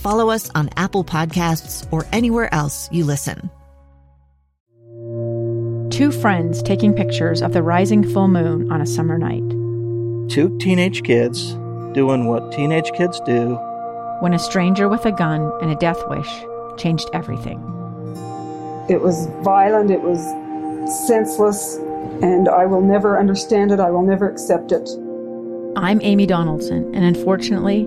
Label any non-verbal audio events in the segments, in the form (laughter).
follow us on Apple Podcasts, or anywhere else you listen. Two friends taking pictures of the rising full moon on a summer night. Two teenage kids doing what teenage kids do. When a stranger with a gun and a death wish changed everything. It was violent, it was senseless, and I will never understand it. I will never accept it. I'm Amy Donaldson, and unfortunately,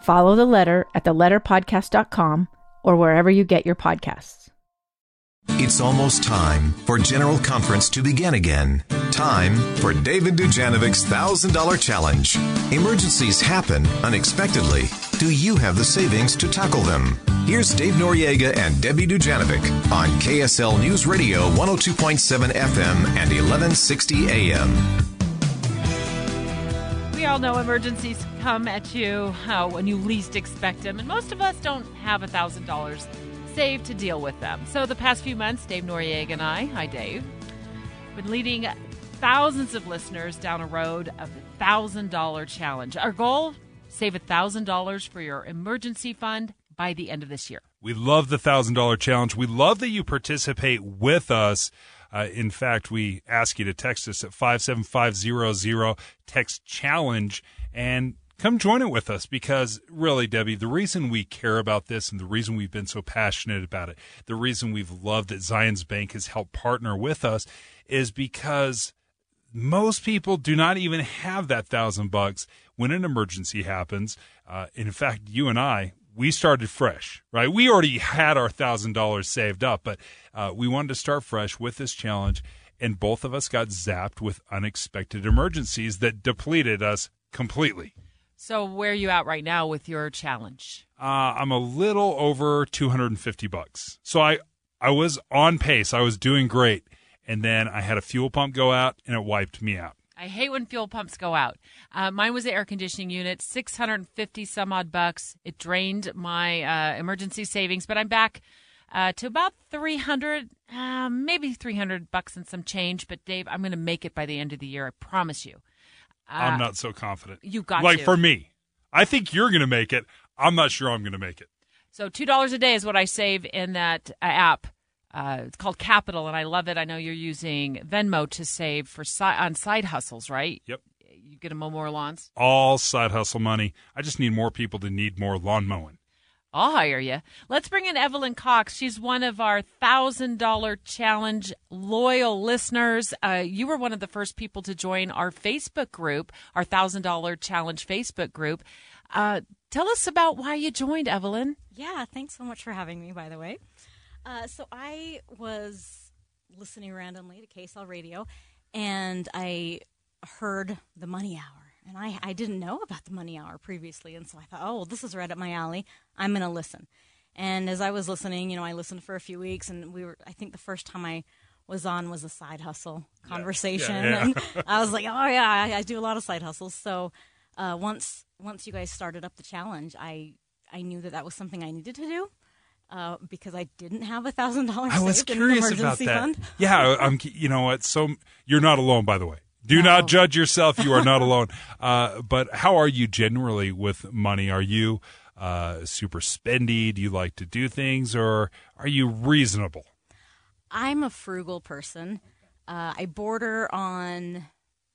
Follow the letter at theletterpodcast.com or wherever you get your podcasts. It's almost time for General Conference to begin again. Time for Dave and Dujanovic's $1,000 challenge. Emergencies happen unexpectedly. Do you have the savings to tackle them? Here's Dave Noriega and Debbie Dujanovic on KSL News Radio 102.7 FM and 1160 AM. We all know emergencies come at you uh, when you least expect them, and most of us don't have a thousand dollars saved to deal with them. So the past few months, Dave Noriega and I, hi Dave, been leading thousands of listeners down a road of the thousand dollar challenge. Our goal: save a thousand dollars for your emergency fund by the end of this year. We love the thousand dollar challenge. We love that you participate with us. Uh, in fact, we ask you to text us at 57500, text challenge, and come join it with us because really, Debbie, the reason we care about this and the reason we've been so passionate about it, the reason we've loved that Zions Bank has helped partner with us is because most people do not even have that thousand bucks when an emergency happens. Uh, in fact, you and I, we started fresh, right? We already had our thousand dollars saved up, but uh, we wanted to start fresh with this challenge, and both of us got zapped with unexpected emergencies that depleted us completely. So where are you at right now with your challenge? Uh, I'm a little over 250 bucks. So I I was on pace. I was doing great, and then I had a fuel pump go out, and it wiped me out. I hate when fuel pumps go out. Uh, mine was the air conditioning unit, 650 some odd bucks. It drained my uh, emergency savings, but I'm back uh, to about 300, uh, maybe 300 bucks and some change. But Dave, I'm going to make it by the end of the year. I promise you. I'm Uh, not so confident. You got like to. for me. I think you're going to make it. I'm not sure I'm going to make it. So two dollars a day is what I save in that uh, app. Uh, it's called Qapital, and I love it. I know you're using Venmo to save for si- on side hustles, right? Yep. You get them mow more lawns. All side hustle money. I just need more people to need more lawn mowing. I'll hire you. Let's bring in Evelyn Cox. She's one of our thousand dollar challenge loyal listeners. Uh, you were one of the first people to join our Facebook group, our thousand dollar challenge Facebook group. Uh, tell us about why you joined, Evelyn. Yeah, thanks so much for having me, by the way. Uh, so I was listening randomly to KSL radio, and I heard the Money Hour, and I, I didn't know about the Money Hour previously, and so I thought, oh, well, this is right up my alley. I'm going to listen. And as I was listening, you know, I listened for a few weeks, and we were. I think the first time I was on was a side hustle conversation, Yeah, yeah. and (laughs) I was like, oh yeah, I, I do a lot of side hustles. So uh, once once you guys started up the challenge, I I knew that that was something I needed to do. Uh, because I didn't have a thousand dollars. I was curious about that. Fund. Yeah, (laughs) I'm. You know what? So you're not alone, by the way. Do no. not judge yourself. You are not (laughs) alone. Uh, but how are you generally with money? Are you uh, super spendy? Do you like to do things, or are you reasonable? I'm a frugal person. Uh, I border on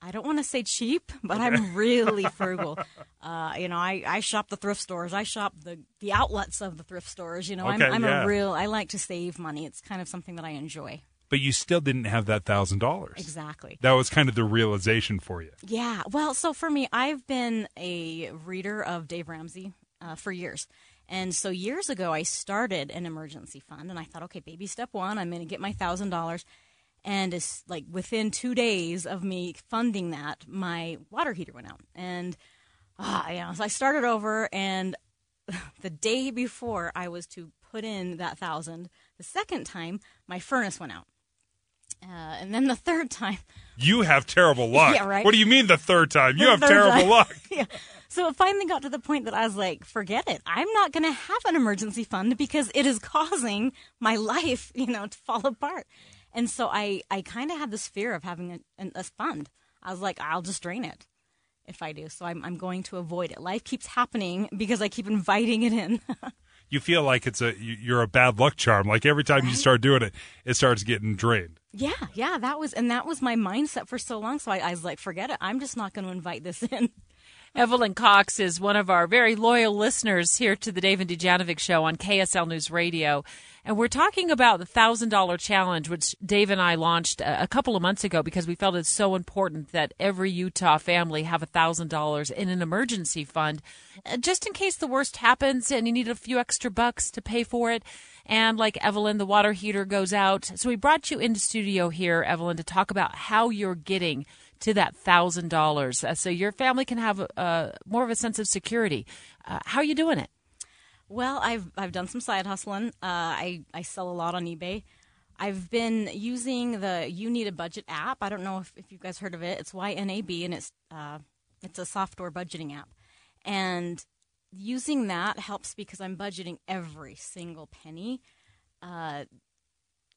I don't want to say cheap, but okay. I'm (laughs) really frugal. Uh, you know, I, I shop the thrift stores. I shop the, the outlets of the thrift stores. You know, okay, I'm, I'm yeah. a real, I like to save money. It's kind of something that I enjoy. But you still didn't have that thousand dollars. Exactly. That was kind of the realization for you. Yeah. Well, so for me, I've been a reader of Dave Ramsey uh, for years. And so years ago, I started an emergency fund, and I thought, okay, baby step one, I'm going to get my thousand dollars and it's like within two days of me funding that, my water heater went out, and ah, you know, so I started over, and (laughs) the day before I was to put in that thousand, the second time my furnace went out. Uh, and then the third time, (laughs) you have terrible (laughs) luck. yeah, right. What do you mean the third time? You the have terrible time. luck. yeah. So it finally got to the point that I was like, forget it. I'm not going to have an emergency fund because it is causing my life, you know, to fall apart. And so I, I kind of had this fear of having a, a fund. I was like, I'll just drain it if I do. So I'm, I'm going to avoid it. Life keeps happening because I keep inviting it in. (laughs) you feel like it's a you're a bad luck charm. Like every time right? you start doing it, it starts getting drained. Yeah, yeah, that was and that was my mindset for so long. So I, I was like, forget it. I'm just not going to invite this (laughs) in. Evelyn Cox is one of our very loyal listeners here to the Dave and Dujanovic show on KSL News Radio. And we're talking about the $1,000 challenge, which Dave and I launched a couple of months ago because we felt it's so important that every Utah family have $1,000 in an emergency fund uh, just in case the worst happens and you need a few extra bucks to pay for it. And like Evelyn, the water heater goes out. So we brought you into studio here, Evelyn, to talk about how you're getting to that thousand dollars, uh, so your family can have uh, more of a sense of security. Uh, how are you doing it? Well, I've I've done some side hustling. Uh, I I sell a lot on eBay. I've been using the You Need a Budget app. I don't know if, if you guys heard of it. It's YNAB, and it's uh, it's a software budgeting app. And using that helps because I'm budgeting every single penny. Uh,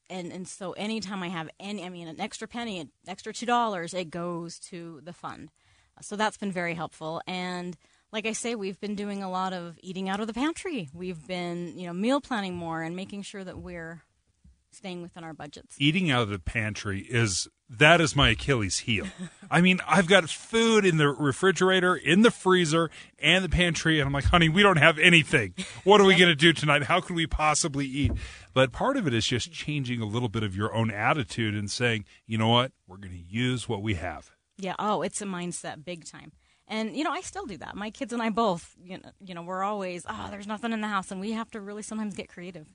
and and so anytime I have any, I mean, an extra penny, an extra two dollars, it goes to the fund. So that's been very helpful. And like I say, we've been doing a lot of eating out of the pantry. We've been, you know, meal planning more and making sure that we're staying within our budgets. Eating out of the pantry is that is my Achilles heel. (laughs) I mean, I've got food in the refrigerator, in the freezer, and the pantry, and I'm like, honey, we don't have anything. What are we going to do tonight? How can we possibly eat? But part of it is just changing a little bit of your own attitude and saying, you know what, we're going to use what we have. Yeah. Oh, it's a mindset, big time. And you know, I still do that. My kids and I both, you know, you know, we're always, oh, there's nothing in the house, and we have to really sometimes get creative.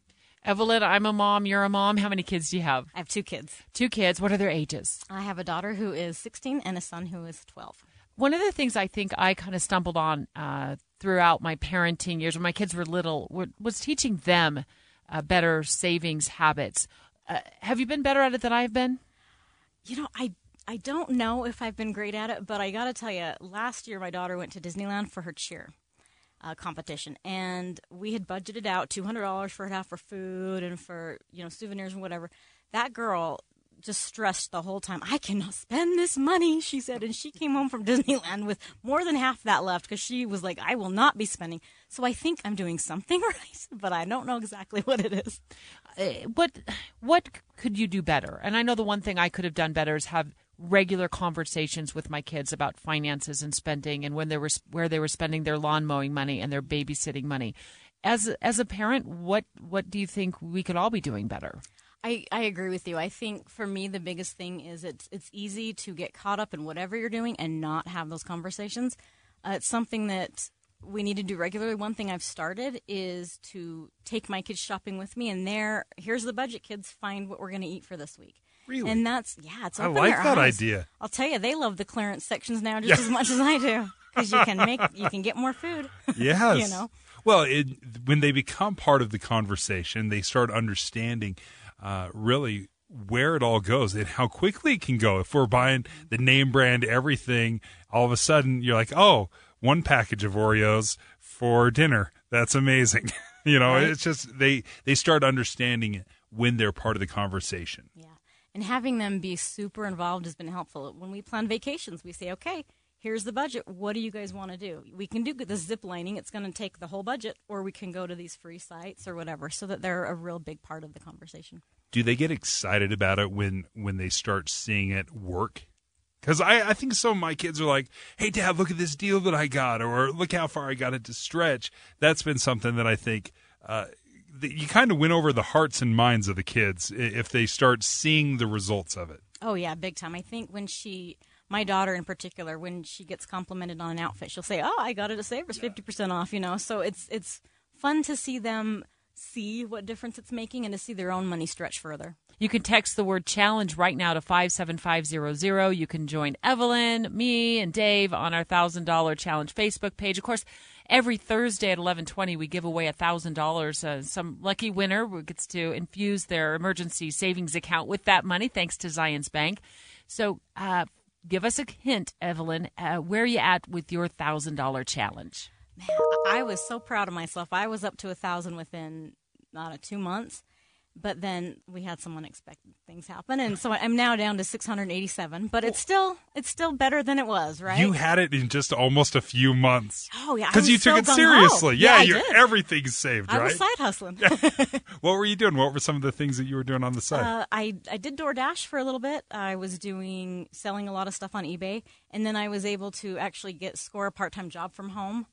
Evelyn, I'm a mom. You're a mom. How many kids do you have? I have two kids. Two kids. What are their ages? I have a daughter who is 16 and a son who is 12. One of the things I think I kind of stumbled on uh, throughout my parenting years when my kids were little was teaching them uh, better savings habits. Uh, have you been better at it than I've been? You know, I I don't know if I've been great at it, but I got to tell you, last year my daughter went to Disneyland for her cheer uh, competition, and we had budgeted out two hundred dollars for her for food and for you know souvenirs and whatever. That girl just stressed the whole time. I cannot spend this money, she said, and she came home from (laughs) Disneyland with more than half that left because she was like, I will not be spending. So I think I'm doing something (laughs) right, but I don't know exactly what it is. Uh, what what could you do better? And I know the one thing I could have done better is have regular conversations with my kids about finances and spending and when they were where they were spending their lawn mowing money and their babysitting money. As as a parent, what what do you think we could all be doing better? I, I agree with you. I think for me the biggest thing is it's it's easy to get caught up in whatever you're doing and not have those conversations. Uh, it's something that we need to do regularly. One thing I've started is to take my kids shopping with me, and there, here's the budget, kids. Find what we're going to eat for this week. Really? And that's yeah, it's I like that eyes. idea. I'll tell you, they love the clearance sections now just yeah. as much as I do because you can make you can get more food. (laughs) Yes. you know. Well, it, when they become part of the conversation, they start understanding uh, really where it all goes and how quickly it can go. If we're buying the name brand everything, all of a sudden you're like, oh, one package of Oreos for dinner. That's amazing. (laughs) you know, Right. it's just they they start understanding it when they're part of the conversation. Yeah. And having them be super involved has been helpful. When we plan vacations, we say, okay, here's the budget. What do you guys want to do? We can do the zip lining. It's going to take the whole budget, or we can go to these free sites or whatever, so that they're a real big part of the conversation. Do they get excited about it when when they start seeing it work? Because I, I think some of my kids are like, "Hey, Dad, look at this deal that I got," or "Look how far I got it to stretch." That's been something that I think uh, that you kind of win over the hearts and minds of the kids if they start seeing the results of it. Oh yeah, big time. I think when she, my daughter in particular, when she gets complimented on an outfit, she'll say, "Oh, I got it at Savers, fifty percent off." You know, so it's it's fun to see them see what difference it's making and to see their own money stretch further. You can text the word challenge right now to 57500. You can join Evelyn, me, and Dave on our $1,000 challenge Facebook page. Of course, every Thursday at 1120, we give away $1,000. Uh, some lucky winner gets to infuse their emergency savings account with that money, thanks to Zions Bank. So uh, give us a hint, Evelyn. Uh, where are you at with your $1,000 challenge? Man, I was so proud of myself. I was up to a thousand within not a two months, but then we had some unexpected things happen, and so I'm now down to 687. But it's still it's still better than it was, right? You had it in just almost a few months. Oh, yeah, because you took so it seriously. Yeah, I you're, everything's saved, I right? was side hustling. (laughs) (laughs) what were you doing? What were some of the things that you were doing on the side? Uh, I I did DoorDash for a little bit. I was doing selling a lot of stuff on eBay, and then I was able to actually get score a part time job from home,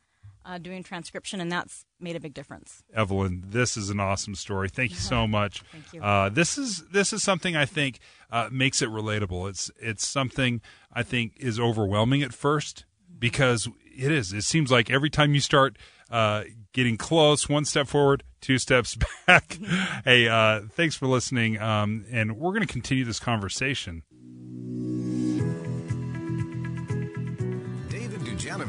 uh, doing transcription, and that's made a big difference. Evelyn, this is an awesome story. Thank you so (laughs) much. Thank you. Uh, this is this is something I think uh, makes it relatable. It's it's something I think is overwhelming at first because it is. It seems like every time you start uh, getting close, one step forward, two steps (laughs) back. (laughs) hey, uh, thanks for listening, um, and we're going to continue this conversation.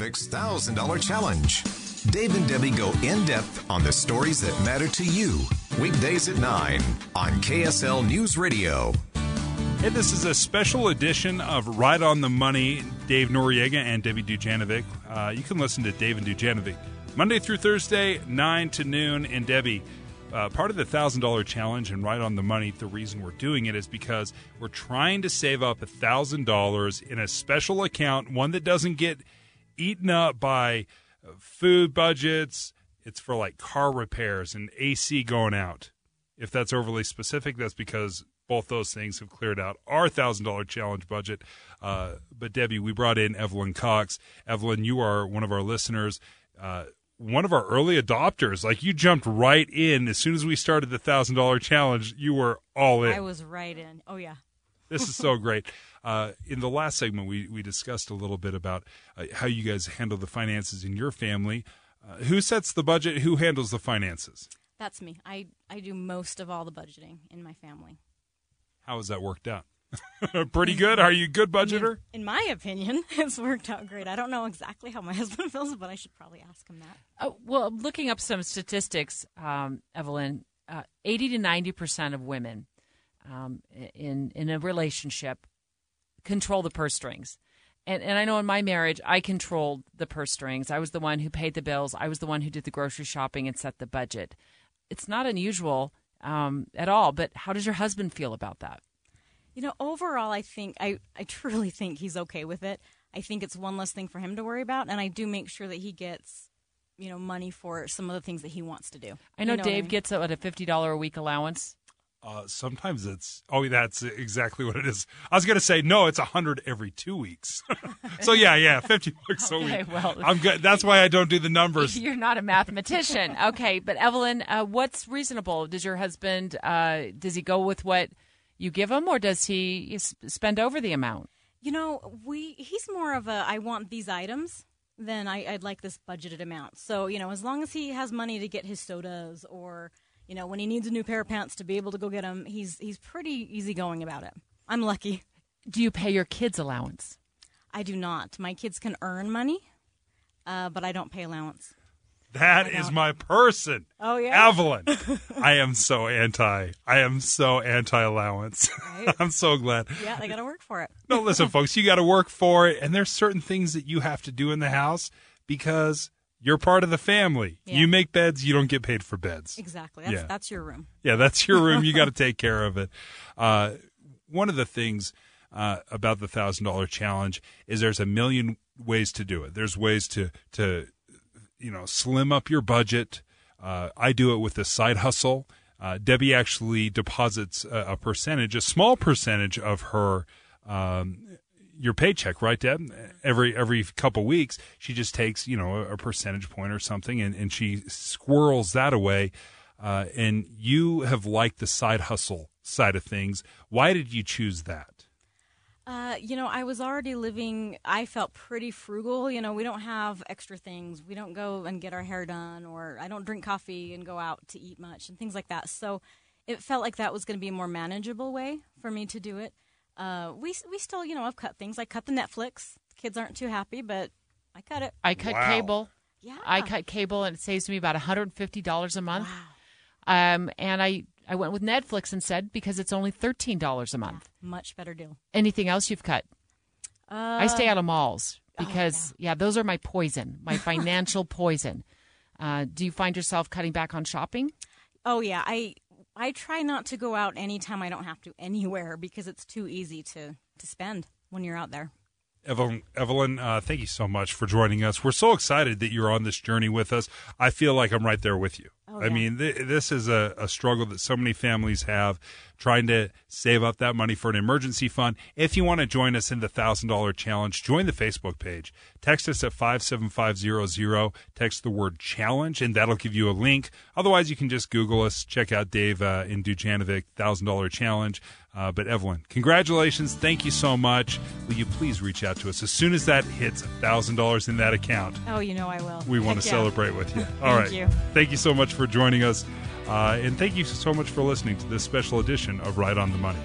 $6,000 challenge. Dave and Debbie go in depth on the stories that matter to you. Weekdays at 9 on KSL News Radio. Hey, this is a special edition of Right on the Money, Dave Noriega and Debbie Dujanovic. Uh, you can listen to Dave and Dujanovic Monday through Thursday, 9 to noon. And Debbie, uh, part of the $1,000 challenge and Right on the Money, the reason we're doing it is because we're trying to save up $1,000 in a special account, one that doesn't get – eaten up by uh, food budgets. It's for like car repairs and AC going out. If that's overly specific, that's because both those things have cleared out our thousand dollar challenge budget. Uh, but Debbie, we brought in Evelyn Cox. Evelyn, you are one of our listeners, uh, one of our early adopters. Like you jumped right in as soon as we started the thousand dollar challenge. You were all in. I was right in. Oh yeah. This is so great. Uh, in the last segment, we, we discussed a little bit about uh, how you guys handle the finances in your family. Uh, who sets the budget? Who handles the finances? That's me. I, I do most of all the budgeting in my family. How has that worked out? (laughs) Pretty good. Are you a good budgeter? In my opinion, (laughs) it's worked out great. I don't know exactly how my (laughs) husband feels, but I should probably ask him that. Uh, well, looking up some statistics, um, Evelyn, uh, 80 to 90 percent of women um, in in a relationship control the purse strings. And, and I know in my marriage, I controlled the purse strings. I was the one who paid the bills. I was the one who did the grocery shopping and set the budget. It's not unusual um, at all. But how does your husband feel about that? You know, overall, I think I, I truly think he's okay with it. I think it's one less thing for him to worry about, and I do make sure that he gets, you know, money for some of the things that he wants to do. I know, You what Dave mean? gets a, what, a fifty dollar a week allowance. Uh, sometimes it's oh that's exactly what it is. I was gonna say no, it's a hundred every two weeks. (laughs) so yeah, yeah, fifty bucks a Okay, week. well- I'm good. That's why I don't do the numbers. (laughs) You're not a mathematician, okay? But Evelyn, uh, what's reasonable? Does your husband uh, does he go with what you give him, or does he spend over the amount? You know, we he's more of a I want these items than I, I'd like this budgeted amount. So you know, as long as he has money to get his sodas, or you know, when he needs a new pair of pants to be able to go get them, he's he's pretty easygoing about it. I'm lucky. Do you pay your kids allowance? I do not. My kids can earn money, uh, but I don't pay allowance. That is my person. Oh, yeah? Evelyn. (laughs) I am so anti. I am so anti allowance. Right? (laughs) I'm so glad. Yeah, they got to work for it. No, listen, folks, you got to work for it, and there's certain things that you have to do in the house because You're part of the family. Yeah. You make beds, you don't get paid for beds. Exactly. That's Yeah. that's your room. Yeah, that's your room. You got to (laughs) take care of it. Uh, one of the things uh, about the thousand dollar challenge is there's a million ways to do it. There's ways to to you know slim up your budget. Uh, I do it with a side hustle. Uh, Debbie actually deposits a, a percentage, a small percentage of her um, your paycheck, right, Deb? Every every couple weeks, she just takes you know a, a percentage point or something, and, and she squirrels that away. Uh, and you have liked the side hustle side of things. Why did you choose that? Uh, you know, I was already living, I felt pretty frugal. You know, we don't have extra things. We don't go and get our hair done, or I don't drink coffee and go out to eat much and things like that. So it felt like that was going to be a more manageable way for me to do it. Uh, we, we still, you know, I've cut things. I cut the Netflix. Kids aren't too happy, but I cut it. I cut Wow. cable. Yeah. I cut cable, and it saves me about $150 a month. Wow. Um, and I, I went with Netflix and said because it's only $13 a month. Much better deal. Anything else you've cut? Uh, I stay out of malls oh, because, yeah. those are my poison, my (laughs) financial poison. Uh, do you find yourself cutting back on shopping? Oh yeah, I I try not to go out anytime I don't have to anywhere because it's too easy to to spend when you're out there. Evelyn, Evelyn uh, thank you so much for joining us. We're so excited that you're on this journey with us. I feel like I'm right there with you. Oh, I mean, th- this is a, a struggle that so many families have trying to save up that money for an emergency fund. If you want to join us in the $1,000 challenge, join the Facebook page. Text us at 57500. Text the word challenge, and that'll give you a link. Otherwise, you can just Google us, check out Dave uh, in Dujanovic, $1,000 challenge. Uh, but Evelyn, congratulations. Thank you so much. Will you please reach out to us as soon as that hits $1,000 in that account? Oh, you know I will. We want Heck to yeah. celebrate with you. (laughs) All right. Thank you. Thank you so much for joining us. Uh, and thank you so much for listening to this special edition of Right on the Money.